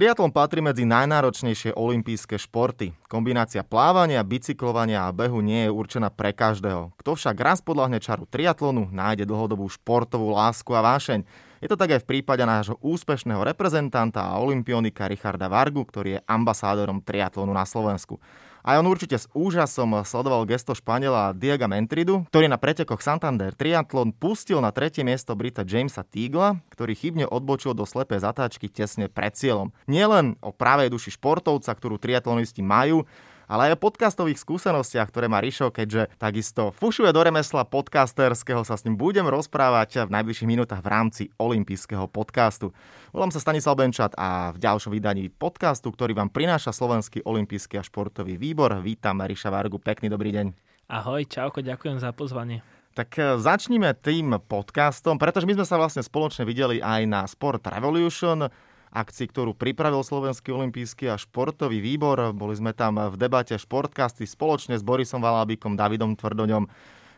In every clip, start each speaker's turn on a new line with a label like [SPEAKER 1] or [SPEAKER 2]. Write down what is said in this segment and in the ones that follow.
[SPEAKER 1] Triatlon patrí medzi najnáročnejšie olympijské športy. Kombinácia plávania, bicyklovania a behu nie je určená pre každého. Kto však raz podľahne čaru triatlonu, nájde dlhodobú športovú lásku a vášeň. Je to tak aj v prípade nášho úspešného reprezentanta a olimpionika Richarda Vargu, ktorý je ambasádorom triatlonu na Slovensku. A on určite s úžasom sledoval gesto Španiela Diega Mentridu, ktorý na pretekoch Santander Triathlon pustil na tretie miesto Brita Jamesa Tigla, ktorý chybne odbočil do slepej zatáčky tesne pred cieľom. Nielen o pravej duši športovca, ktorú triatlonisti majú, ale aj o podcastových skúsenostiach, ktoré má Rišo, keďže takisto fušuje do remesla podcasterského, sa s ním budem rozprávať v najbližších minútach v rámci olympijského podcastu. Volám sa Stanislav Benčat a v ďalšom vydaní podcastu, ktorý vám prináša Slovenský olympijský a športový výbor, vítam Ríša Vargu. Pekný dobrý deň.
[SPEAKER 2] Ahoj, čauko, ďakujem za pozvanie.
[SPEAKER 1] Tak e, začníme tým podcastom, pretože my sme sa vlastne spoločne videli aj na Sport Revolution, akcii, ktorú pripravil Slovenský olimpijský a športový výbor. Boli sme tam v debate športcasty spoločne s Borisom Valábikom, Davidom Tvrdoňom.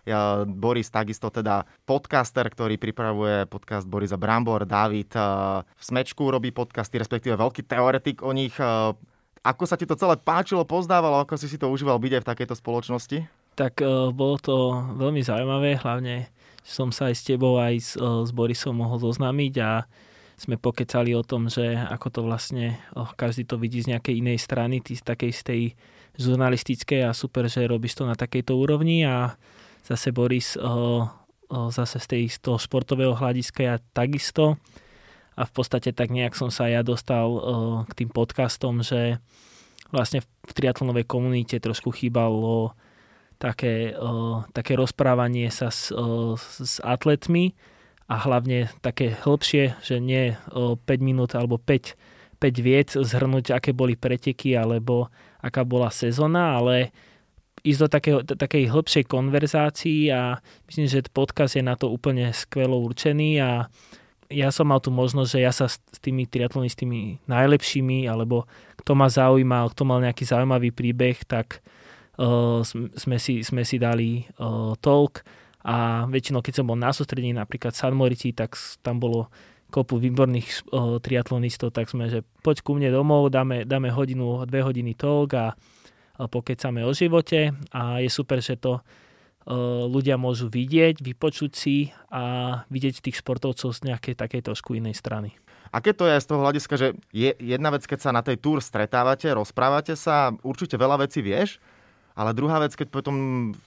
[SPEAKER 1] Ja, Boris takisto teda podcaster, ktorý pripravuje podcast Borisa Brambor, David eh, v Smečku robí podcasty, respektíve veľký teoretik o nich. Eh, ako sa ti to celé páčilo, pozdávalo, ako si si to užíval byť aj v takejto spoločnosti?
[SPEAKER 2] Tak uh, bolo to veľmi zaujímavé, hlavne som sa aj s tebou, aj s, s Borisom mohol zoznámiť a sme pokecali o tom, že ako to vlastne, oh, každý to vidí z nejakej inej strany, ty z takej z tej žurnalistickej a super, že robíš to na takejto úrovni a zase Boris oh, oh, zase z, tej, z toho športového hľadiska ja takisto. A v podstate tak nejak som sa ja dostal oh, k tým podcastom, že vlastne v triatlonovej komunite trošku chýbalo také, oh, také rozprávanie sa s, oh, s atletmi, a hlavne také hĺbšie, že nie o 5 minút alebo 5, 5 viec zhrnúť, aké boli preteky alebo aká bola sezóna, ale ísť do takého, takej hĺbšej konverzácii a myslím, že podcast je na to úplne skvelo určený a ja som mal tu možnosť, že ja sa s tými triatlonistými najlepšími, alebo kto ma zaujímal, kto mal nejaký zaujímavý príbeh, tak uh, sme, si, sme si dali uh, talk a väčšinou, keď som bol na sústredení napríklad San Moriti, tak tam bolo kopu výborných uh, triatlonistov, tak sme, že poď ku mne domov, dáme, dáme hodinu, dve hodiny talk a uh, pokecame o živote a je super, že to uh, ľudia môžu vidieť, vypočuť si a vidieť tých športovcov z nejakej takej trošku inej strany.
[SPEAKER 1] A keď to je z toho hľadiska, že je jedna vec, keď sa na tej túr stretávate, rozprávate sa, určite veľa vecí vieš, ale druhá vec, keď potom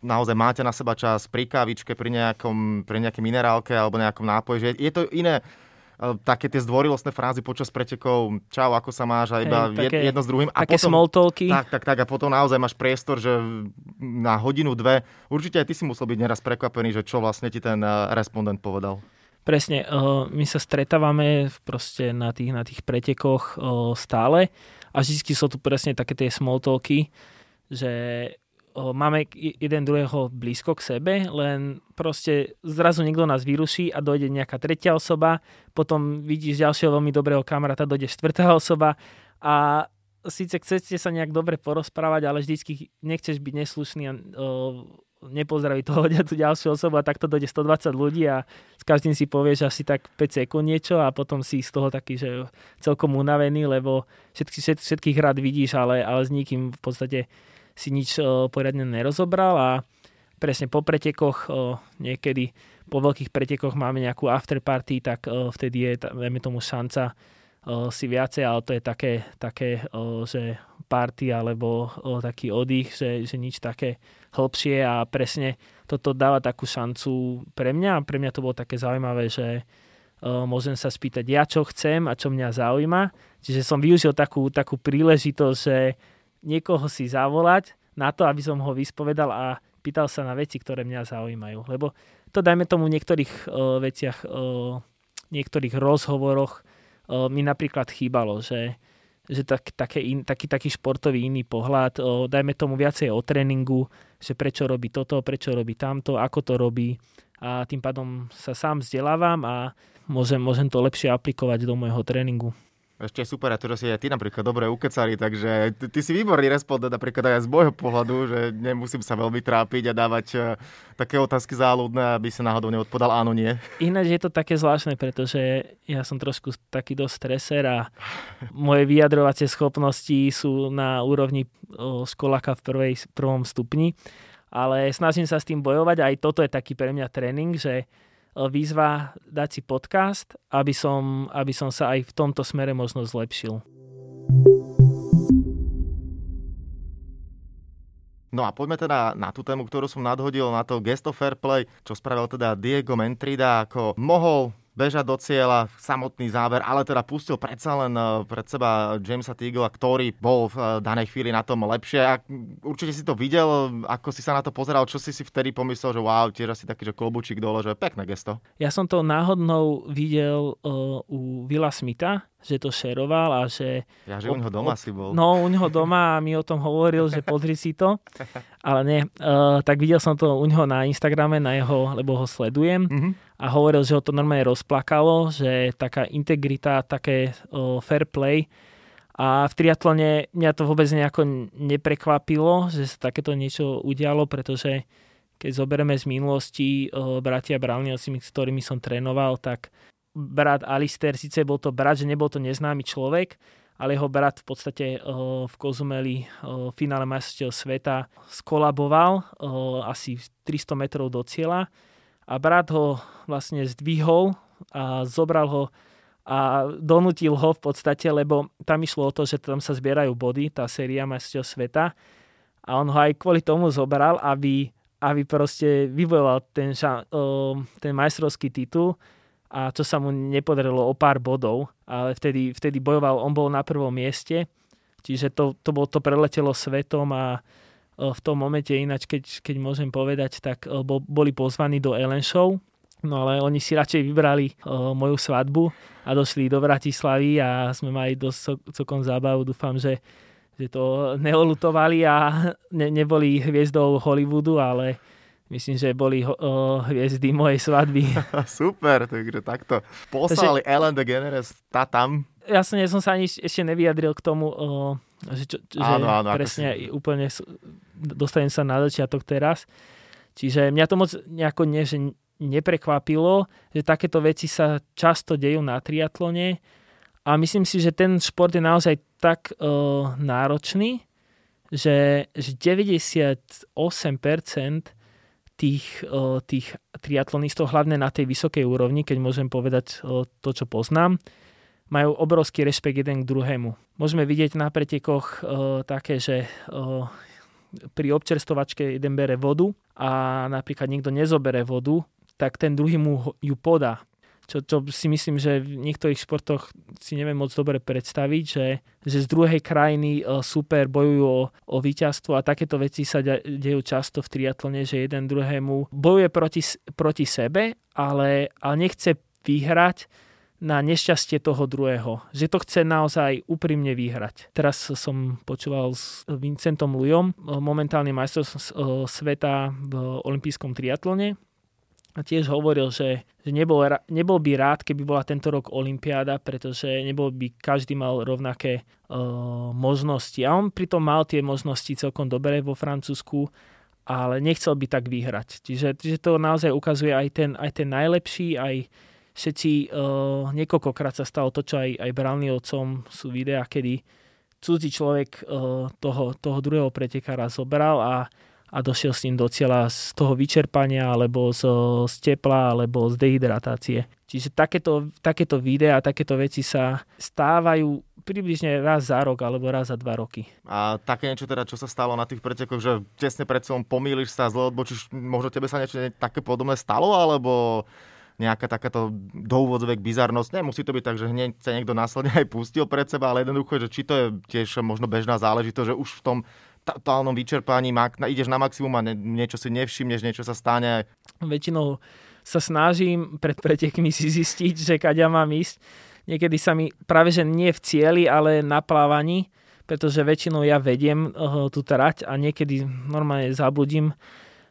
[SPEAKER 1] naozaj máte na seba čas pri kávičke, pri, nejakom, pri nejakej minerálke alebo nejakom nápoji, že je to iné, e, také tie zdvorilostné frázy počas pretekov, čau, ako sa máš, a iba Hej, také, jedno s druhým.
[SPEAKER 2] A také potom, small talky.
[SPEAKER 1] Tak, tak, tak, a potom naozaj máš priestor, že na hodinu, dve, určite aj ty si musel byť neraz prekvapený, že čo vlastne ti ten e, respondent povedal.
[SPEAKER 2] Presne, e, my sa stretávame proste na tých, na tých pretekoch stále a vždy sú tu presne také tie small talky, že máme jeden druhého blízko k sebe, len proste zrazu niekto nás vyruší a dojde nejaká tretia osoba, potom vidíš ďalšieho veľmi dobrého kamaráta, dojde štvrtá osoba a síce chcete sa nejak dobre porozprávať, ale vždycky nechceš byť neslušný a nepozdraví toho tú ďalšiu osobu a takto dojde 120 ľudí a s každým si povieš asi tak 5 sekúnd niečo a potom si z toho taký, že celkom unavený, lebo všetky, všetkých rád vidíš, ale, ale s nikým v podstate si nič poriadne nerozobral a presne po pretekoch niekedy po veľkých pretekoch máme nejakú afterparty, tak vtedy je, dajme tomu, šanca si viacej, ale to je také, také že party alebo taký oddych, že, že nič také hlbšie a presne toto dáva takú šancu pre mňa. Pre mňa to bolo také zaujímavé, že môžem sa spýtať ja, čo chcem a čo mňa zaujíma. Čiže som využil takú, takú príležitosť, že niekoho si zavolať na to, aby som ho vyspovedal a pýtal sa na veci, ktoré mňa zaujímajú. Lebo to dajme tomu v niektorých uh, veciach, uh, niektorých rozhovoroch uh, mi napríklad chýbalo, že, že tak, také in, taký, taký športový iný pohľad, uh, dajme tomu viacej o tréningu, že prečo robí toto, prečo robí tamto, ako to robí a tým pádom sa sám vzdelávam a môžem, môžem to lepšie aplikovať do môjho tréningu.
[SPEAKER 1] Ešte super je to, že si aj ty napríklad dobre ukecali, takže ty, ty si výborný respondent napríklad aj z môjho pohľadu, že nemusím sa veľmi trápiť a dávať uh, také otázky záľudné, aby sa náhodou neodpodal áno, nie.
[SPEAKER 2] Ináč je to také zvláštne, pretože ja som trošku taký dosť streser a moje vyjadrovacie schopnosti sú na úrovni uh, v prvej, prvom stupni, ale snažím sa s tým bojovať a aj toto je taký pre mňa tréning, že výzva dať si podcast, aby som, aby som sa aj v tomto smere možno zlepšil.
[SPEAKER 1] No a poďme teda na tú tému, ktorú som nadhodil, na to gesto fair play, čo spravil teda Diego Mentrida, ako mohol bežať do cieľa, samotný záver, ale teda pustil predsa len eh, pred seba Jamesa Teagla, ktorý bol v eh, danej chvíli na tom lepšie. A určite si to videl, ako si sa na to pozeral, čo si si vtedy pomyslel, že wow, tiež asi taký, že klobučík dole, že pekné gesto.
[SPEAKER 2] Ja som to náhodnou videl uh, u Vila Smitha, že to šeroval a že...
[SPEAKER 1] Ja, že u neho doma si bol.
[SPEAKER 2] No, u neho doma a mi o tom hovoril, že pozri si to. Ale nie, uh, tak videl som to u neho na Instagrame, na jeho, lebo ho sledujem. Mm-hmm. A hovoril, že ho to normálne rozplakalo, že taká integrita, také uh, fair play. A v triatlone mňa to vôbec nejako neprekvapilo, že sa takéto niečo udialo, pretože keď zoberieme z minulosti uh, bratia Brownilsi, s ktorými som trénoval, tak brat Alister, síce bol to brat, že nebol to neznámy človek, ale jeho brat v podstate uh, v Kozumeli uh, v finále majstrovstiev sveta skolaboval uh, asi 300 metrov do cieľa a brat ho vlastne zdvihol a zobral ho a donútil ho v podstate, lebo tam išlo o to, že tam sa zbierajú body, tá séria majstrovstiev sveta. A on ho aj kvôli tomu zobral, aby, aby proste vybojoval ten, ten majstrovský titul. A čo sa mu nepodarilo o pár bodov, ale vtedy, vtedy bojoval, on bol na prvom mieste, čiže to, to, bol, to preletelo svetom a v tom momente ináč, keď, keď môžem povedať, tak e, boli pozvaní do Ellen Show, no ale oni si radšej vybrali uh, moju svadbu a došli do Bratislavy a sme mali dosť celkom zábavu. Dúfam, že, že to neolutovali a ne, neboli hviezdou Hollywoodu, ale Myslím, že boli uh, hviezdy mojej svadby.
[SPEAKER 1] Super, takže takto. Poslali Takže, Ellen DeGeneres tá tam.
[SPEAKER 2] Ja som, ja som sa ani ešte nevyjadril k tomu, uh, že, čo, áno, áno, presne si... úplne dostanem sa na začiatok teraz. Čiže mňa to moc nejako nie, že neprekvapilo, že takéto veci sa často dejú na triatlone a myslím si, že ten šport je naozaj tak uh, náročný, že, že 98% tých, tých triatlonistov, hlavne na tej vysokej úrovni, keď môžem povedať to, čo poznám, majú obrovský rešpekt jeden k druhému. Môžeme vidieť na pretekoch také, že pri občerstovačke jeden bere vodu a napríklad niekto nezobere vodu, tak ten druhý mu ju podá čo, čo si myslím, že v niektorých športoch si neviem moc dobre predstaviť, že, že z druhej krajiny e, super bojujú o, o víťazstvo a takéto veci sa dejú často v triatlone, že jeden druhému bojuje proti, proti sebe, ale, ale nechce vyhrať na nešťastie toho druhého. Že to chce naozaj úprimne vyhrať. Teraz som počúval s Vincentom Lujom, momentálne majster e, sveta v olympijskom triatlone a tiež hovoril, že, že nebol, nebol by rád, keby bola tento rok Olympiáda, pretože nebol by každý mal rovnaké uh, možnosti. A on pritom mal tie možnosti celkom dobré vo Francúzsku, ale nechcel by tak vyhrať. Čiže, čiže to naozaj ukazuje aj ten, aj ten najlepší, aj všetci, uh, niekoľkokrát sa stalo to, čo aj, aj otcom sú videá, kedy cudzí človek uh, toho, toho druhého pretekára zobral a a došiel s ním do cieľa z toho vyčerpania, alebo z, z tepla, alebo z dehydratácie. Čiže takéto, takéto videá, takéto veci sa stávajú približne raz za rok alebo raz za dva roky.
[SPEAKER 1] A také niečo teda, čo sa stalo na tých pretekoch, že tesne pred celom pomýliš sa, zle odbočíš, možno tebe sa niečo také podobné stalo, alebo nejaká takáto do úvodzovek bizarnosť. Nemusí to byť tak, že hneď sa niekto následne aj pustil pred seba, ale jednoducho, že či to je tiež možno bežná záležitosť, že už v tom totálnom vyčerpaní, ideš na maximum a niečo si nevšimneš, niečo sa stane.
[SPEAKER 2] Väčšinou sa snažím pred pretekmi si zistiť, že kaďa mám ísť. Niekedy sa mi práve, že nie v cieli, ale na plávaní, pretože väčšinou ja vediem uh, tú trať a niekedy normálne zabudím.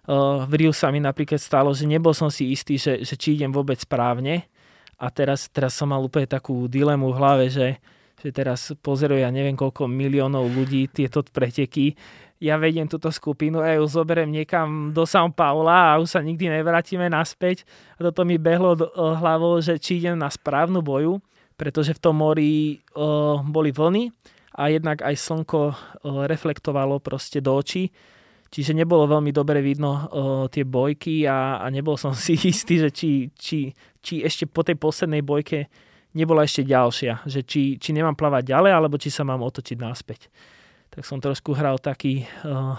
[SPEAKER 2] Uh, v Riu sa mi napríklad stalo, že nebol som si istý, že, že či idem vôbec správne. A teraz, teraz som mal úplne takú dilemu v hlave, že že teraz pozeruje ja neviem koľko miliónov ľudí tieto preteky. Ja vediem túto skupinu a ju zoberiem niekam do São Paula a už sa nikdy nevrátime naspäť. A toto mi behlo uh, hlavou, že či idem na správnu boju, pretože v tom mori uh, boli vlny a jednak aj slnko uh, reflektovalo proste do očí. Čiže nebolo veľmi dobre vidno uh, tie bojky a, a nebol som si istý, že či, či, či ešte po tej poslednej bojke nebola ešte ďalšia, že či, či nemám plávať ďalej, alebo či sa mám otočiť naspäť. Tak som trošku hral taký, uh,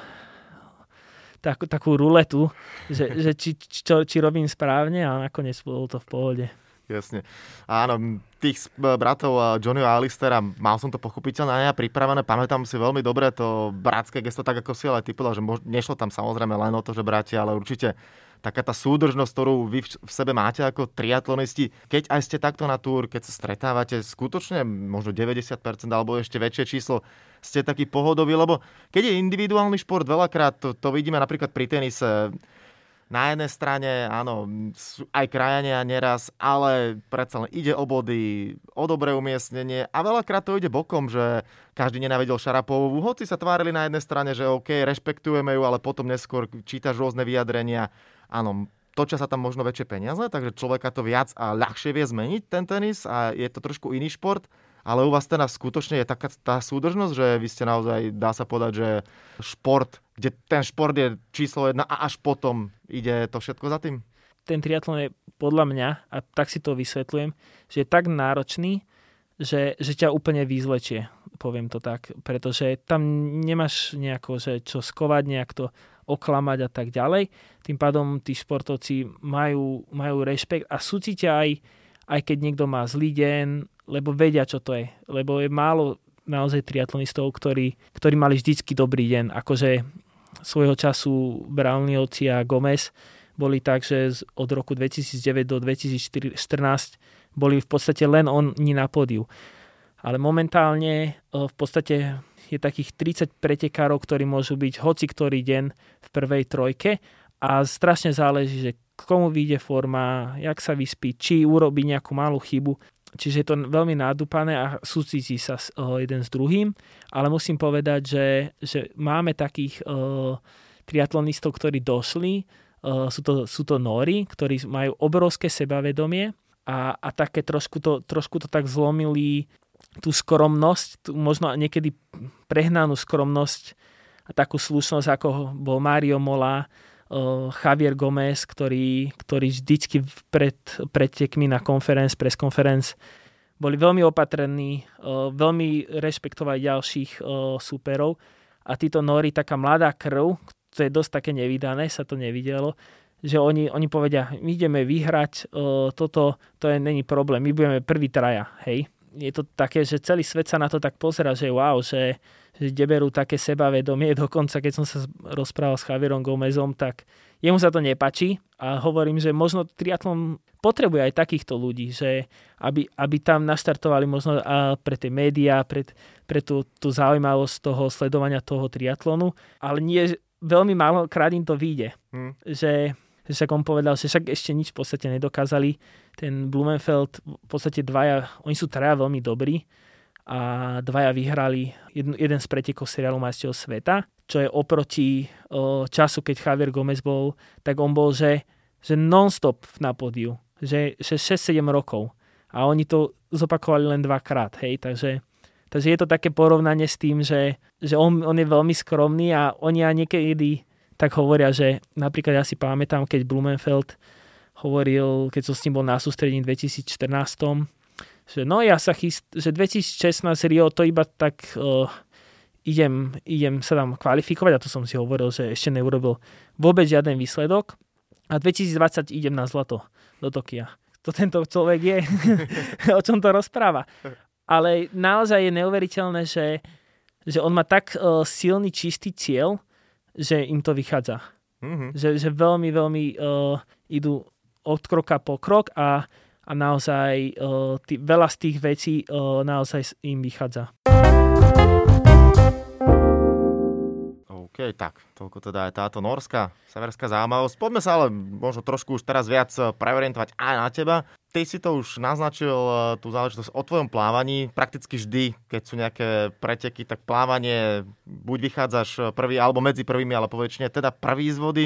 [SPEAKER 2] tak, takú ruletu, že, že či, čo, či robím správne a nakoniec bolo to v pohode.
[SPEAKER 1] Jasne. Áno, tých bratov Johnnyho a Alistera, mal som to pochopiteľne aj pripravené, pamätám si veľmi dobre to bratské gesto, tak ako si ale ty povedal, že nešlo tam samozrejme len o to, že bratia, ale určite taká tá súdržnosť, ktorú vy v sebe máte ako triatlonisti, keď aj ste takto na túr, keď sa stretávate skutočne možno 90% alebo ešte väčšie číslo, ste taký pohodový, lebo keď je individuálny šport, veľakrát to, to vidíme napríklad pri tenise, na jednej strane, áno, aj krajania neraz, ale predsa len ide o body, o dobré umiestnenie a veľakrát to ide bokom, že každý nenavidel Šarapovú, hoci sa tvárili na jednej strane, že OK, rešpektujeme ju, ale potom neskôr čítaš rôzne vyjadrenia áno, točia sa tam možno väčšie peniaze, takže človeka to viac a ľahšie vie zmeniť ten tenis a je to trošku iný šport. Ale u vás teda skutočne je taká tá súdržnosť, že vy ste naozaj, dá sa povedať, že šport, kde ten šport je číslo jedna a až potom ide to všetko za tým?
[SPEAKER 2] Ten triatlon je podľa mňa, a tak si to vysvetľujem, že je tak náročný, že, že ťa úplne vyzlečie, poviem to tak, pretože tam nemáš nejako, že čo skovať, nejak to oklamať a tak ďalej. Tým pádom tí športovci majú, majú rešpekt a súcítia aj, aj keď niekto má zlý deň, lebo vedia, čo to je. Lebo je málo naozaj triatlonistov, ktorí, ktorí mali vždycky dobrý deň. Akože svojho času Brownleevci a Gomez boli tak, že od roku 2009 do 2014 boli v podstate len oni na pódiu. Ale momentálne v podstate je takých 30 pretekárov, ktorí môžu byť hoci ktorý deň v prvej trojke. A strašne záleží, že komu vyjde forma, jak sa vyspí, či urobí nejakú malú chybu. Čiže je to veľmi nádúpané a súcití sa jeden s druhým, ale musím povedať, že, že máme takých uh, triatlonistov, ktorí došli, uh, sú, to, sú to nóri, ktorí majú obrovské sebavedomie a, a také trošku to, trošku to tak zlomili tú skromnosť, tú možno niekedy prehnanú skromnosť a takú slušnosť, ako bol Mario Mola, Javier Gomez, ktorý, ktorý vždycky pred pretekmi na konferenc, press conference boli veľmi opatrení, veľmi rešpektovali ďalších súperov a títo Nori, taká mladá krv, to je dosť také nevydané, sa to nevidelo, že oni, oni povedia, my ideme vyhrať, toto, to je není problém, my budeme prvý traja, hej je to také, že celý svet sa na to tak pozera, že wow, že, že kde berú také sebavedomie. Dokonca, keď som sa rozprával s Javierom Gomezom, tak jemu sa to nepačí a hovorím, že možno triatlon potrebuje aj takýchto ľudí, že aby, aby tam naštartovali možno a pre tie médiá, pre, pre tú, tú zaujímavosť toho sledovania toho triatlonu, ale nie veľmi málo krát im to vyjde. Hmm. Že že však on povedal, že však ešte nič v podstate nedokázali. Ten Blumenfeld, v podstate dvaja, oni sú traja veľmi dobrí a dvaja vyhrali jeden, jeden z pretekov seriálu Majstiev sveta, čo je oproti o, času, keď Javier Gomez bol, tak on bol, že, že non-stop na podiu, že, že 6-7 rokov. A oni to zopakovali len dvakrát, hej, takže, takže je to také porovnanie s tým, že, že on, on je veľmi skromný a oni aj niekedy tak hovoria, že napríklad ja si pamätám, keď Blumenfeld hovoril, keď som s ním bol na sústredení v 2014, že no ja sa chyst, že 2016 Rio to iba tak uh, idem, idem sa tam kvalifikovať a to som si hovoril, že ešte neurobil vôbec žiaden výsledok a 2020 idem na zlato do Tokia. To tento človek je, o čom to rozpráva. Ale naozaj je neuveriteľné, že, že on má tak uh, silný, čistý cieľ, že im to vychádza. Mm-hmm. Že, že veľmi, veľmi uh, idú od kroka po krok a, a naozaj uh, tý, veľa z tých vecí uh, naozaj im vychádza.
[SPEAKER 1] OK, tak, toľko teda je táto norská, severská zaujímavosť. Poďme sa ale možno trošku už teraz viac eh, preorientovať aj na teba. Ty si to už naznačil, eh, tú záležitosť o tvojom plávaní. Prakticky vždy, keď sú nejaké preteky, tak plávanie, buď vychádzaš eh, prvý, alebo medzi prvými, ale poväčšine teda prvý z vody.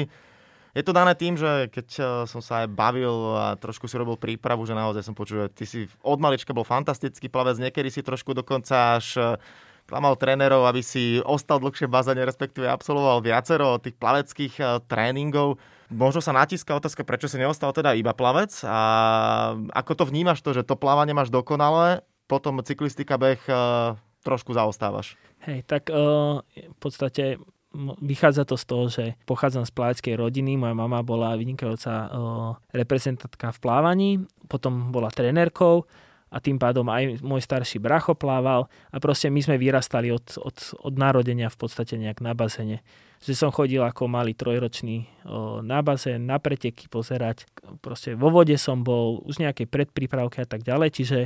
[SPEAKER 1] Je to dané tým, že keď som sa aj bavil a trošku si robil prípravu, že naozaj som počul, že ty si od malička bol fantastický plavec, niekedy si trošku dokonca až klamal trénerov, aby si ostal dlhšie v bazéne, respektíve absolvoval viacero tých plaveckých eh, tréningov. Možno sa natíska otázka, prečo si neostal teda iba plavec a ako to vnímaš to, že to plávanie máš dokonalé, potom cyklistika, beh eh, trošku zaostávaš.
[SPEAKER 2] Hej, tak uh, v podstate vychádza to z toho, že pochádzam z plaveckej rodiny, moja mama bola vynikajúca uh, reprezentantka v plávaní, potom bola trénerkou a tým pádom aj môj starší bracho plával a proste my sme vyrastali od, od, od narodenia v podstate nejak na bazene. Že som chodil ako malý trojročný o, na bazén, na preteky pozerať, proste vo vode som bol, už nejakej predprípravke a tak ďalej, čiže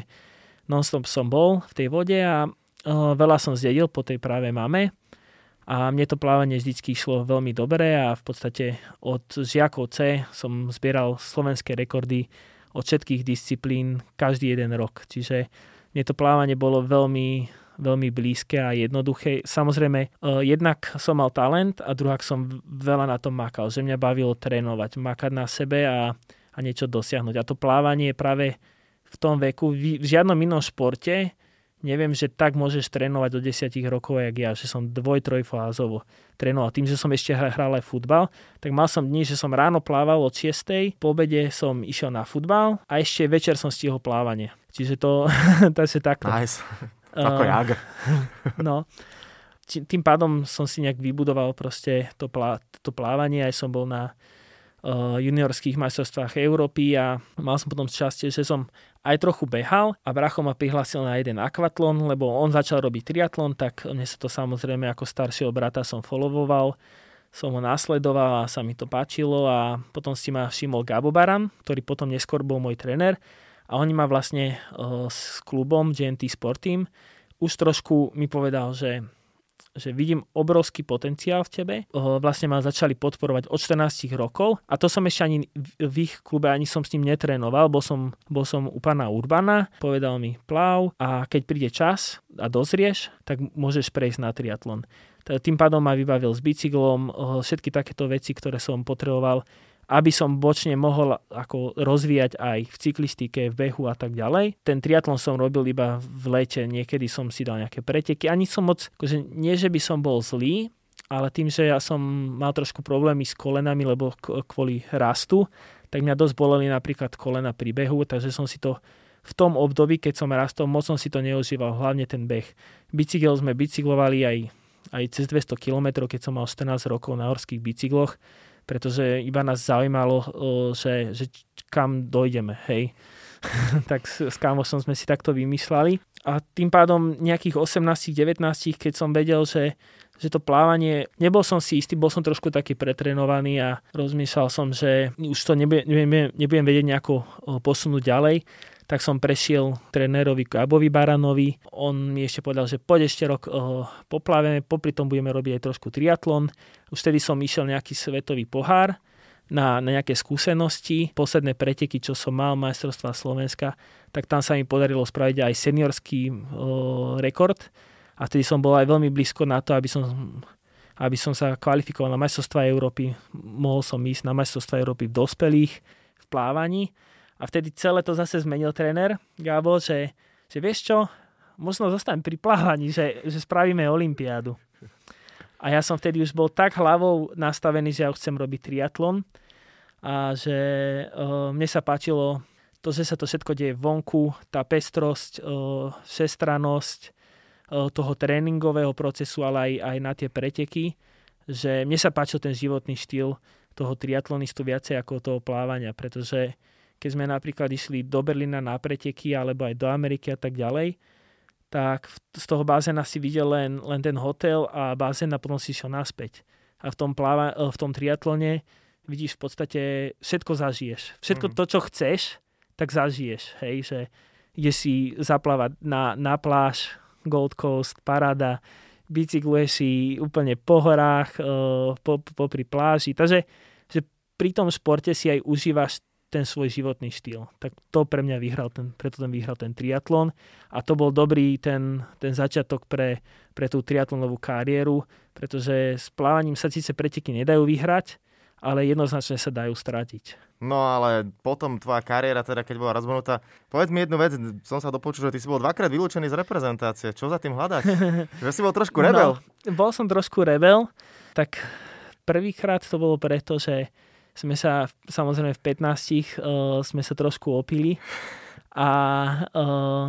[SPEAKER 2] non-stop som bol v tej vode a veľa som zdedil po tej práve mame a mne to plávanie vždycky išlo veľmi dobre a v podstate od žiakov C som zbieral slovenské rekordy od všetkých disciplín každý jeden rok. Čiže mne to plávanie bolo veľmi, veľmi blízke a jednoduché. Samozrejme, e, jednak som mal talent a druhak som veľa na tom makal, že mňa bavilo trénovať, makať na sebe a, a niečo dosiahnuť. A to plávanie práve v tom veku, v žiadnom inom športe neviem, že tak môžeš trénovať do 10 rokov, jak ja, že som dvoj, trojfázovo trénoval. Tým, že som ešte hral aj futbal, tak mal som dni, že som ráno plával od 6. Po obede som išiel na futbal a ešte večer som stihol plávanie. Čiže to, to je takto.
[SPEAKER 1] Nice. Ako uh, jak.
[SPEAKER 2] no. Tým pádom som si nejak vybudoval proste to, plá, to plávanie, aj som bol na uh, juniorských majstrovstvách Európy a mal som potom šťastie, že som aj trochu behal a bracho ma prihlásil na jeden akvatlon, lebo on začal robiť triatlon, tak mne sa to samozrejme ako staršieho brata som followoval, som ho následoval a sa mi to páčilo a potom si ma všimol Gabo Baran, ktorý potom neskôr bol môj tréner a oni ma vlastne uh, s klubom GNT Sport Team už trošku mi povedal, že že vidím obrovský potenciál v tebe. Vlastne ma začali podporovať od 14 rokov a to som ešte ani v ich klube ani som s ním netrénoval. Bol som, bol som u pána Urbana, povedal mi plav a keď príde čas a dozrieš, tak môžeš prejsť na triatlon. Tým pádom ma vybavil s bicyklom, všetky takéto veci, ktoré som potreboval aby som bočne mohol ako rozvíjať aj v cyklistike, v behu a tak ďalej. Ten triatlon som robil iba v lete, niekedy som si dal nejaké preteky. Ani som moc, akože nie, že by som bol zlý, ale tým, že ja som mal trošku problémy s kolenami, lebo kvôli rastu, tak mňa dosť boleli napríklad kolena pri behu, takže som si to v tom období, keď som rastol, moc som si to neužíval, hlavne ten beh. Bicykel sme bicyklovali aj, aj cez 200 km, keď som mal 14 rokov na horských bicykloch pretože iba nás zaujímalo, že, že kam dojdeme, hej. tak s, s kamošom sme si takto vymýšľali. A tým pádom nejakých 18-19, keď som vedel, že, že to plávanie, nebol som si istý, bol som trošku taký pretrenovaný a rozmýšľal som, že už to nebudem, nebudem, nebudem vedieť nejako posunúť ďalej, tak som prešiel trénerovi Gabovi Baranovi. On mi ešte povedal, že poď ešte rok uh, poplaveme, popri tom budeme robiť aj trošku triatlon. Už vtedy som išiel nejaký svetový pohár na, na nejaké skúsenosti. Posledné preteky, čo som mal, majstrovstva Slovenska, tak tam sa mi podarilo spraviť aj seniorský uh, rekord. A vtedy som bol aj veľmi blízko na to, aby som aby som sa kvalifikoval na majstrovstvá Európy. Mohol som ísť na majstrovstvá Európy v dospelých, v plávaní a vtedy celé to zase zmenil tréner Gabo, že, že vieš čo, možno zostanem pri plávaní, že, že spravíme olympiádu. A ja som vtedy už bol tak hlavou nastavený, že ja chcem robiť triatlon a že uh, mne sa páčilo to, že sa to všetko deje vonku, tá pestrosť, všestranosť toho tréningového procesu, ale aj, aj na tie preteky, že mne sa páčil ten životný štýl toho triatlonistu viacej ako toho plávania, pretože keď sme napríklad išli do Berlína na preteky alebo aj do Ameriky a tak ďalej, tak z toho bazéna si videl len, len ten hotel a bazén a potom si išiel naspäť. A v tom, pláva, eh, v tom triatlone vidíš v podstate všetko zažiješ. Všetko mm. to, čo chceš, tak zažiješ. Hej, že ide si zaplávať na, na pláž, Gold Coast, paráda, bicykluje si úplne po horách, po, po, pri pláži. Takže že pri tom športe si aj užívaš ten svoj životný štýl. Tak to pre mňa vyhral, ten, preto ten vyhral ten triatlon a to bol dobrý ten, ten začiatok pre, pre tú triatlonovú kariéru, pretože s plávaním sa síce preteky nedajú vyhrať, ale jednoznačne sa dajú stratiť.
[SPEAKER 1] No ale potom tvoja kariéra, teda keď bola rozbnutá, povedz mi jednu vec, som sa dopočul, že ty si bol dvakrát vylúčený z reprezentácie. Čo za tým hľadať? že si bol trošku rebel?
[SPEAKER 2] No, bol som trošku rebel, tak prvýkrát to bolo preto, že sme sa samozrejme v 15 uh, sme sa trošku opili a uh,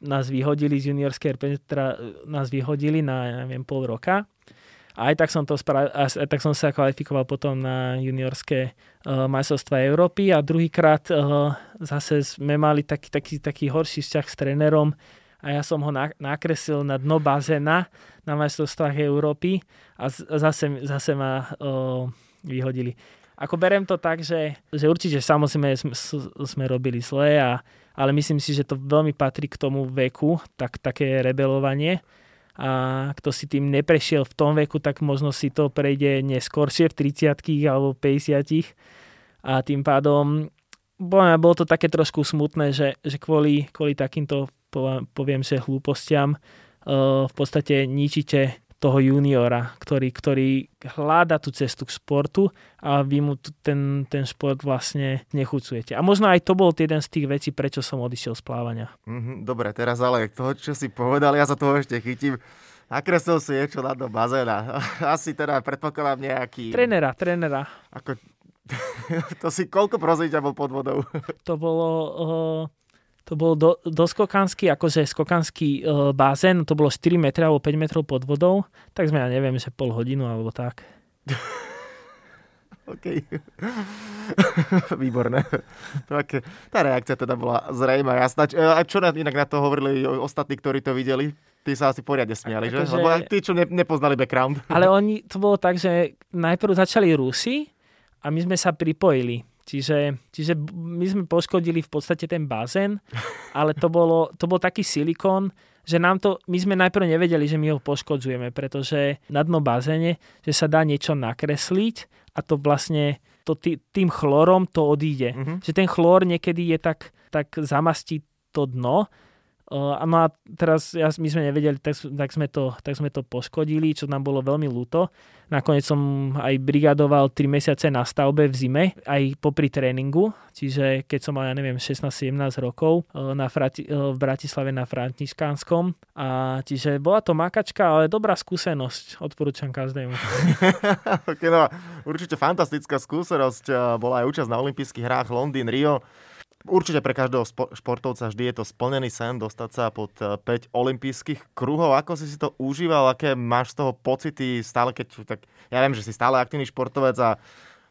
[SPEAKER 2] nás vyhodili z juniorskej reprezentácie, nás vyhodili na, neviem, pol roka aj tak som to spra- aj tak som sa kvalifikoval potom na juniorské uh, majstrovstva Európy a druhýkrát uh, zase sme mali taký, taký, taký horší vzťah s trénerom a ja som ho na- nakreslil na dno bazéna na majstrovstvách Európy a z- zase, zase ma uh, vyhodili. Ako berem to tak, že, že určite samozrejme sme, sme robili zle, a, ale myslím si, že to veľmi patrí k tomu veku, tak, také rebelovanie. A kto si tým neprešiel v tom veku, tak možno si to prejde neskôršie v 30 alebo 50 a tým pádom bolo to také trošku smutné, že, že kvôli, kvôli takýmto poviem, že hlúpostiam v podstate ničíte toho juniora, ktorý, ktorý hľada tú cestu k športu a vy mu ten, ten šport vlastne nechucujete. A možno aj to bol jeden z tých vecí, prečo som odišiel z plávania.
[SPEAKER 1] Mm-hmm, dobre, teraz ale toho, čo si povedal, ja sa toho ešte chytím. Nakreslil si niečo na do bazéna. Asi teda predpokladám nejaký...
[SPEAKER 2] Trenera, trenera.
[SPEAKER 1] Ako... to si koľko prosím bol pod vodou?
[SPEAKER 2] to bolo... Uh to bol do, doskokanský, akože skokanský e, bazén, to bolo 4 metre alebo 5 metrov pod vodou, tak sme, ja neviem, že pol hodinu alebo tak.
[SPEAKER 1] OK. Výborné. Tak, tá reakcia teda bola zrejma jasná. A čo inak na to hovorili ostatní, ktorí to videli? Tí sa asi poriadne smiali, že? Akože... Lebo tí, čo ne, nepoznali background.
[SPEAKER 2] Ale oni, to bolo tak, že najprv začali Rusi a my sme sa pripojili. Čiže, čiže my sme poškodili v podstate ten bazén, ale to, bolo, to bol taký silikón, že nám to, my sme najprv nevedeli, že my ho poškodzujeme, pretože na dno bazéne, že sa dá niečo nakresliť a to vlastne to tý, tým chlorom to odíde. Mm-hmm. Že ten chlór niekedy je tak, tak zamastí to dno no a teraz ja, my sme nevedeli, tak, tak, sme to, tak sme to poškodili, čo nám bolo veľmi ľúto. Nakoniec som aj brigadoval 3 mesiace na stavbe v zime, aj popri tréningu, čiže keď som mal, ja neviem, 16-17 rokov na Frati, v Bratislave na Františkánskom. A čiže bola to makačka, ale dobrá skúsenosť, odporúčam každému.
[SPEAKER 1] okay, no, určite fantastická skúsenosť, bola aj účasť na olympijských hrách Londýn, Rio. Určite pre každého športovca vždy je to splnený sen dostať sa pod 5 eh, olympijských kruhov. Ako si si to užíval? Aké máš z toho pocity stále, keď... Tak, ja viem, že si stále aktívny športovec a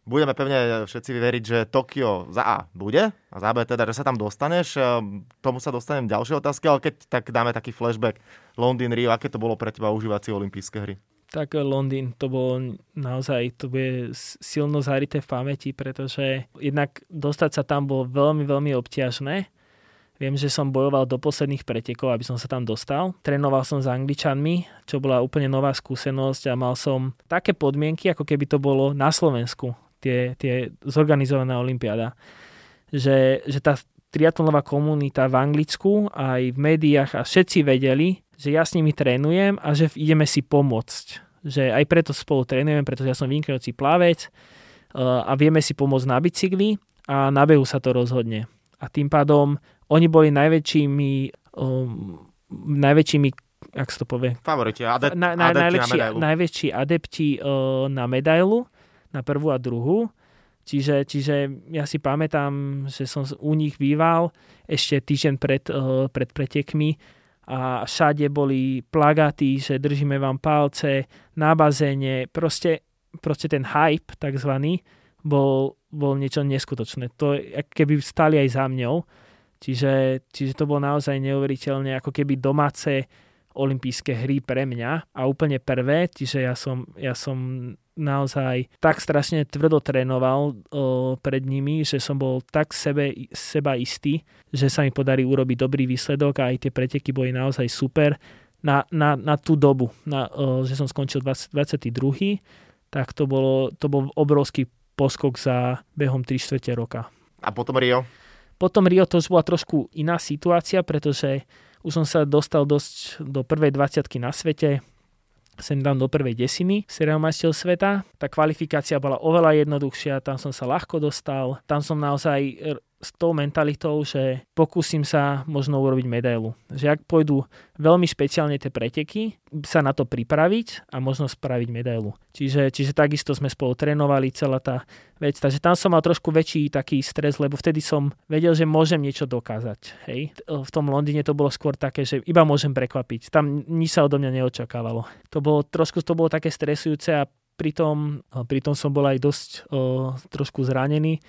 [SPEAKER 1] budeme pevne všetci veriť, že Tokio za A bude a za B teda, že sa tam dostaneš. Eh, tomu sa dostanem ďalšie otázky, ale keď tak dáme taký flashback Londýn, Rio, aké to bolo pre teba užívať si olympijské hry?
[SPEAKER 2] Tak Londýn to bolo naozaj, to bude silno zarité v pamäti, pretože jednak dostať sa tam bolo veľmi, veľmi obťažné. Viem, že som bojoval do posledných pretekov, aby som sa tam dostal. Trénoval som s Angličanmi, čo bola úplne nová skúsenosť a mal som také podmienky, ako keby to bolo na Slovensku, tie, tie zorganizovaná olimpiáda. Že, že tá triatlonová komunita v Anglicku aj v médiách a všetci vedeli, že ja s nimi trénujem a že ideme si pomôcť. Že aj preto spolu trénujem, pretože ja som vynikajúci plavec uh, a vieme si pomôcť na bicykli a na behu sa to rozhodne. A tým pádom oni boli najväčšími, um, najväčšími ak sa to povie?
[SPEAKER 1] Favoriti, adep- na, na, adepti
[SPEAKER 2] najväčší,
[SPEAKER 1] na medailu.
[SPEAKER 2] Najväčší adepti uh, na medailu, na prvú a druhú. Čiže, čiže ja si pamätám, že som u nich býval ešte týždeň pred, uh, pred pretekmi a všade boli plagaty, že držíme vám palce na bazéne. Proste, proste ten hype takzvaný bol, bol niečo neskutočné. To keby stali aj za mňou. Čiže, čiže to bolo naozaj neuveriteľne ako keby domáce olympijské hry pre mňa a úplne prvé, čiže ja som, ja som naozaj tak strašne tvrdo trénoval o, pred nimi, že som bol tak sebe, seba istý, že sa mi podarí urobiť dobrý výsledok a aj tie preteky boli naozaj super. na, na, na tú dobu, na, že som skončil 20, 22. tak to, bolo, to bol obrovský poskok za behom 3 čtvrte roka.
[SPEAKER 1] A potom Rio?
[SPEAKER 2] Potom Rio to už bola trošku iná situácia, pretože už som sa dostal dosť do prvej 20 na svete, sem dám do prvej desiny seriál majsteľ sveta. Tá kvalifikácia bola oveľa jednoduchšia, tam som sa ľahko dostal, tam som naozaj s tou mentalitou, že pokúsim sa možno urobiť medailu. Že ak pôjdu veľmi špeciálne tie preteky, sa na to pripraviť a možno spraviť medailu. Čiže, čiže takisto sme spolu trénovali celá tá vec. Takže tam som mal trošku väčší taký stres, lebo vtedy som vedel, že môžem niečo dokázať. Hej? V tom Londýne to bolo skôr také, že iba môžem prekvapiť. Tam nič sa odo mňa neočakávalo. To bolo trošku to bolo také stresujúce a pritom, pritom som bol aj dosť o, trošku zranený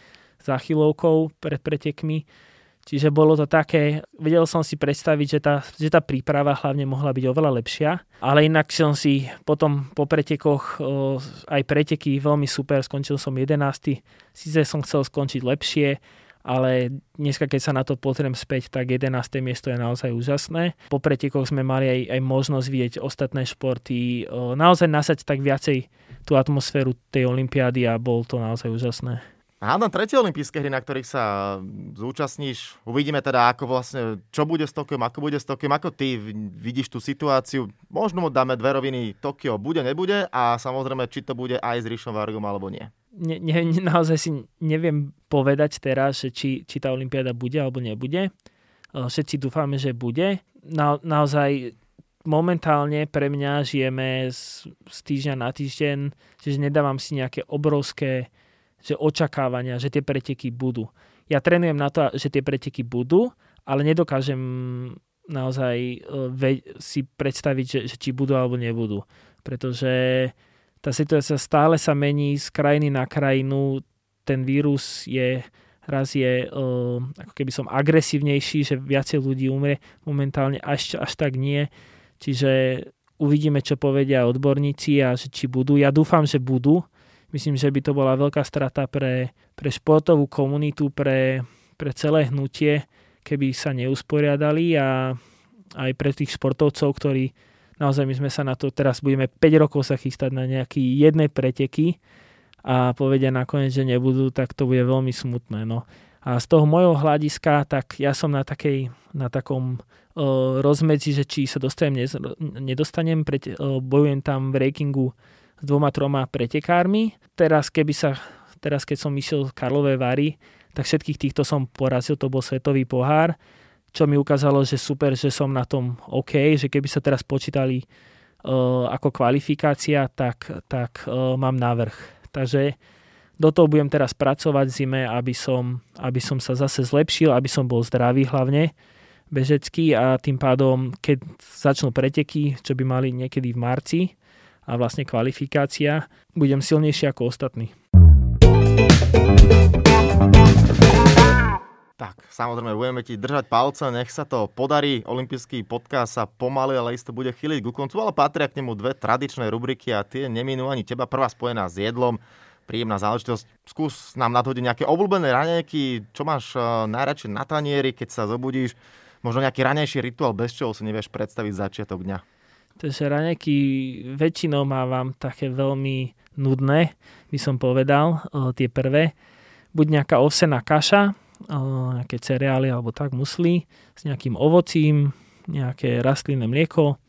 [SPEAKER 2] záchylovkou pred pretekmi. Čiže bolo to také, vedel som si predstaviť, že tá, že tá príprava hlavne mohla byť oveľa lepšia, ale inak som si potom po pretekoch o, aj preteky veľmi super, skončil som 11. Sice som chcel skončiť lepšie, ale dneska, keď sa na to potrebujem späť, tak 11. miesto je naozaj úžasné. Po pretekoch sme mali aj, aj možnosť vidieť ostatné športy, o, naozaj nasať tak viacej tú atmosféru tej olympiády a bol to naozaj úžasné.
[SPEAKER 1] Hádam tretie olympijské hry, na ktorých sa zúčastníš. Uvidíme teda, ako vlastne, čo bude s Tokiom, ako bude s Tokiom, ako ty vidíš tú situáciu. Možno mu dáme dve roviny, Tokio bude, nebude a samozrejme, či to bude aj s Ríšom Vargom alebo nie.
[SPEAKER 2] Ne, ne, naozaj si neviem povedať teraz, či, či tá olympiáda bude alebo nebude. Všetci dúfame, že bude. Na, naozaj momentálne pre mňa žijeme z, z týždňa na týždeň, čiže nedávam si nejaké obrovské že očakávania, že tie preteky budú. Ja trénujem na to, že tie preteky budú, ale nedokážem naozaj e, si predstaviť, že, že či budú alebo nebudú. Pretože tá situácia stále sa mení z krajiny na krajinu. Ten vírus je raz je uh, ako keby som agresívnejší, že viacej ľudí umrie, momentálne až, až tak nie. Čiže uvidíme, čo povedia odborníci a že či budú. Ja dúfam, že budú, Myslím, že by to bola veľká strata pre, pre športovú komunitu, pre, pre celé hnutie, keby sa neusporiadali a aj pre tých športovcov, ktorí naozaj my sme sa na to, teraz budeme 5 rokov sa chystať na nejaký jedné preteky a povedia nakoniec, že nebudú, tak to bude veľmi smutné. No. A z toho môjho hľadiska, tak ja som na, takej, na takom uh, rozmedzi, že či sa dostanem, nedostanem, pre, uh, bojujem tam v rankingu s dvoma, troma pretekármi. Teraz, keby sa, teraz keď som išiel Karlové Vary, tak všetkých týchto som porazil, to bol svetový pohár, čo mi ukázalo, že super, že som na tom OK, že keby sa teraz počítali uh, ako kvalifikácia, tak, tak uh, mám návrh. Takže do toho budem teraz pracovať v zime, aby som, aby som sa zase zlepšil, aby som bol zdravý hlavne bežecký a tým pádom, keď začnú preteky, čo by mali niekedy v marci, a vlastne kvalifikácia, budem silnejší ako ostatní.
[SPEAKER 1] Tak, samozrejme, budeme ti držať palce, nech sa to podarí. Olympijský podcast sa pomaly, ale isto bude chyliť ku koncu, ale patria k nemu dve tradičné rubriky a tie neminú ani teba. Prvá spojená s jedlom, príjemná záležitosť. Skús nám nadhodiť nejaké obľúbené raňajky, čo máš eh, najradšej na tanieri, keď sa zobudíš. Možno nejaký ranejší rituál, bez čoho si nevieš predstaviť začiatok dňa.
[SPEAKER 2] Takže raňajky väčšinou mávam také veľmi nudné, by som povedal, o, tie prvé. Buď nejaká ovsená kaša, o, nejaké cereály alebo tak musli s nejakým ovocím, nejaké rastlinné mlieko,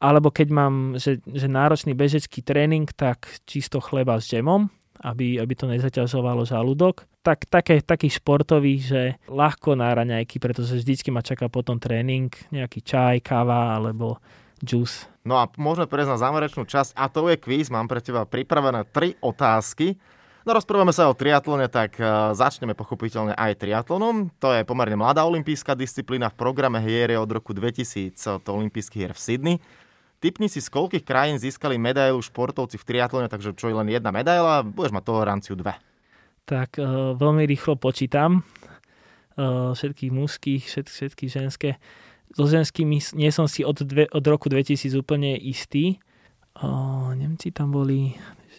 [SPEAKER 2] alebo keď mám že, že náročný bežecký tréning, tak čisto chleba s džemom, aby, aby to nezaťažovalo žalúdok. Tak, také, taký športový, že ľahko na raňajky, pretože vždycky ma čaká potom tréning, nejaký čaj, káva alebo juice.
[SPEAKER 1] No a môžeme prejsť na záverečnú časť a to je quiz. Mám pre teba pripravené tri otázky. No rozprávame sa o triatlone, tak uh, začneme pochopiteľne aj triatlonom. To je pomerne mladá olimpijská disciplína v programe hier je od roku 2000, to olimpijských hier v Sydney. Typni si, z koľkých krajín získali medailu športovci v triatlone, takže čo je len jedna medaila, budeš mať toleranciu dve.
[SPEAKER 2] Tak uh, veľmi rýchlo počítam všetkých mužských, všetky, všetky ženské so ženskými nie som si od, dve, od roku 2000 úplne istý. O, Nemci tam boli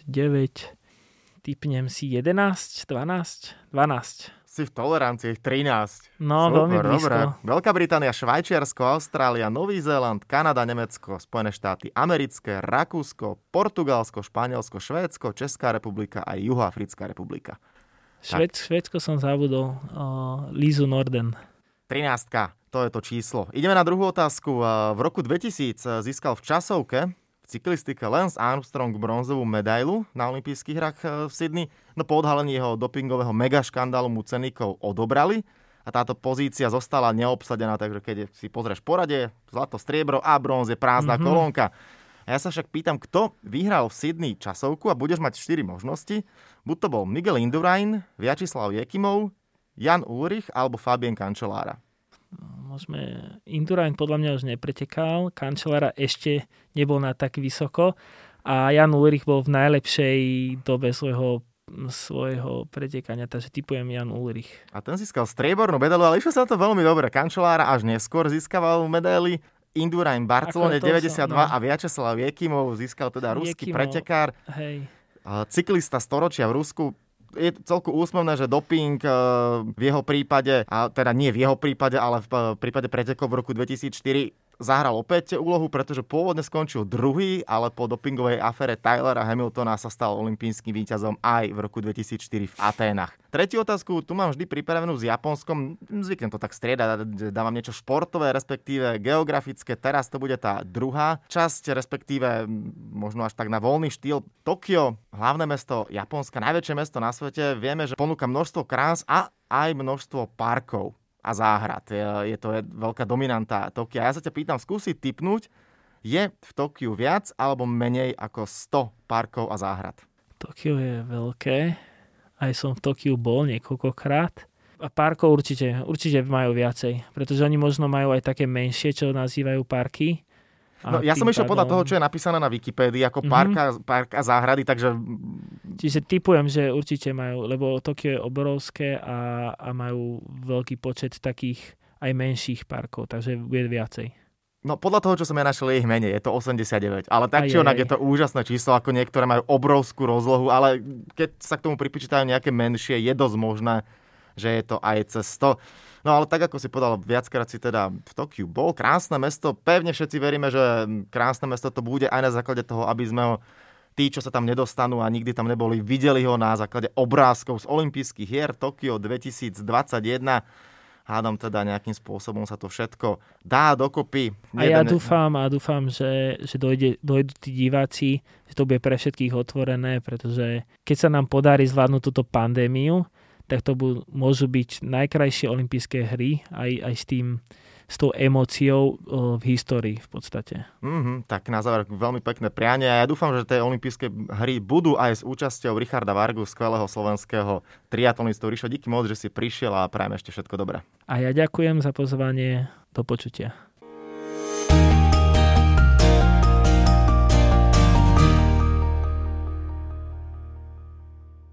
[SPEAKER 2] 9, typnem si 11, 12, 12.
[SPEAKER 1] si v tolerancii 13.
[SPEAKER 2] No, Super, veľmi blízko. Dobre.
[SPEAKER 1] Veľká Británia, Švajčiarsko, Austrália, Nový Zéland, Kanada, Nemecko, Spojené štáty americké, Rakúsko, Portugalsko, Španielsko, Švédsko, Česká republika a Juhoafrická republika.
[SPEAKER 2] Šved, Švédsko som zabudol. Uh, Lizu Norden.
[SPEAKER 1] 13. To je to číslo. Ideme na druhú otázku. V roku 2000 získal v časovke v cyklistike Lance Armstrong bronzovú medailu na olympijských hrách eh, v Sydney. No po odhalení jeho dopingového megaškandálu mu ceníkov odobrali a táto pozícia zostala neobsadená, takže keď si pozrieš poradie, zlato, striebro a bronz je prázdna mm-hmm. kolónka. A ja sa však pýtam, kto vyhral v Sydney časovku a budeš mať 4 možnosti. Buď to bol Miguel Indurain, Vyacheslav Jekimov, Jan Ulrich alebo Fabien Cancellara
[SPEAKER 2] môžeme, Indurain podľa mňa už nepretekal, Kančelára ešte nebol na tak vysoko a Jan Ulrich bol v najlepšej dobe svojho svojho pretekania, takže typujem Jan Ulrich.
[SPEAKER 1] A ten získal striebornú medailu, ale išlo sa to veľmi dobre. Kančelára až neskôr získaval medaily. Indurain Barcelone 92 no. a Vyacheslav Jekimov získal teda ruský Jekimov, pretekár.
[SPEAKER 2] Hej.
[SPEAKER 1] Cyklista storočia v Rusku je celku úsmevné, že doping eh, v jeho prípade, a teda nie v jeho prípade, ale v eh, prípade pretekov v roku 2004 zahral opäť úlohu, pretože pôvodne skončil druhý, ale po dopingovej afére Tylera Hamiltona sa stal olimpijským víťazom aj v roku 2004 v Aténach. Tretiu otázku tu mám vždy pripravenú s Japonskom. Zvyknem to tak striedať, dávam niečo športové, respektíve geografické. Teraz to bude tá druhá časť, respektíve možno až tak na voľný štýl. Tokio, hlavné mesto Japonska, najväčšie mesto na svete. Vieme, že ponúka množstvo krás a aj množstvo parkov a záhrad. Je to veľká dominanta Tokia. Ja sa ťa pýtam, skúsi typnúť, je v Tokiu viac alebo menej ako 100 parkov a záhrad?
[SPEAKER 2] Tokio je veľké. Aj som v Tokiu bol niekoľkokrát. A parkov určite, určite majú viacej, pretože oni možno majú aj také menšie, čo nazývajú parky.
[SPEAKER 1] No, ja som išiel podľa toho, čo je napísané na Wikipédii, ako mm-hmm. park, a, park a záhrady, takže...
[SPEAKER 2] Čiže typujem, že určite majú, lebo Tokio je obrovské a, a majú veľký počet takých aj menších parkov, takže bude viacej.
[SPEAKER 1] No podľa toho, čo som ja našiel, je ich menej, je to 89. Ale tak či onak je to úžasné číslo, ako niektoré majú obrovskú rozlohu, ale keď sa k tomu pripočítajú nejaké menšie, je dosť možné, že je to aj cez 100. No ale tak, ako si povedal, viackrát si teda v Tokiu bol. Krásne mesto, pevne všetci veríme, že krásne mesto to bude aj na základe toho, aby sme ho tí, čo sa tam nedostanú a nikdy tam neboli, videli ho na základe obrázkov z olympijských hier Tokio 2021. Hádam teda nejakým spôsobom sa to všetko dá dokopy.
[SPEAKER 2] A ja dúfam, a dúfam, že, že dojde, dojdú tí diváci, že to bude pre všetkých otvorené, pretože keď sa nám podarí zvládnuť túto pandémiu, tak to budú, môžu byť najkrajšie olympijské hry aj, aj s tým s tou emóciou v histórii v podstate.
[SPEAKER 1] Mm-hmm, tak na záver veľmi pekné prianie a ja dúfam, že tie olympijské hry budú aj s účasťou Richarda Vargu, skvelého slovenského triatlonistu. Rišo, díky moc, že si prišiel a prajem ešte všetko dobré.
[SPEAKER 2] A ja ďakujem za pozvanie. Do počutia.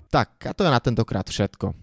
[SPEAKER 1] Tak, a to je na tentokrát všetko.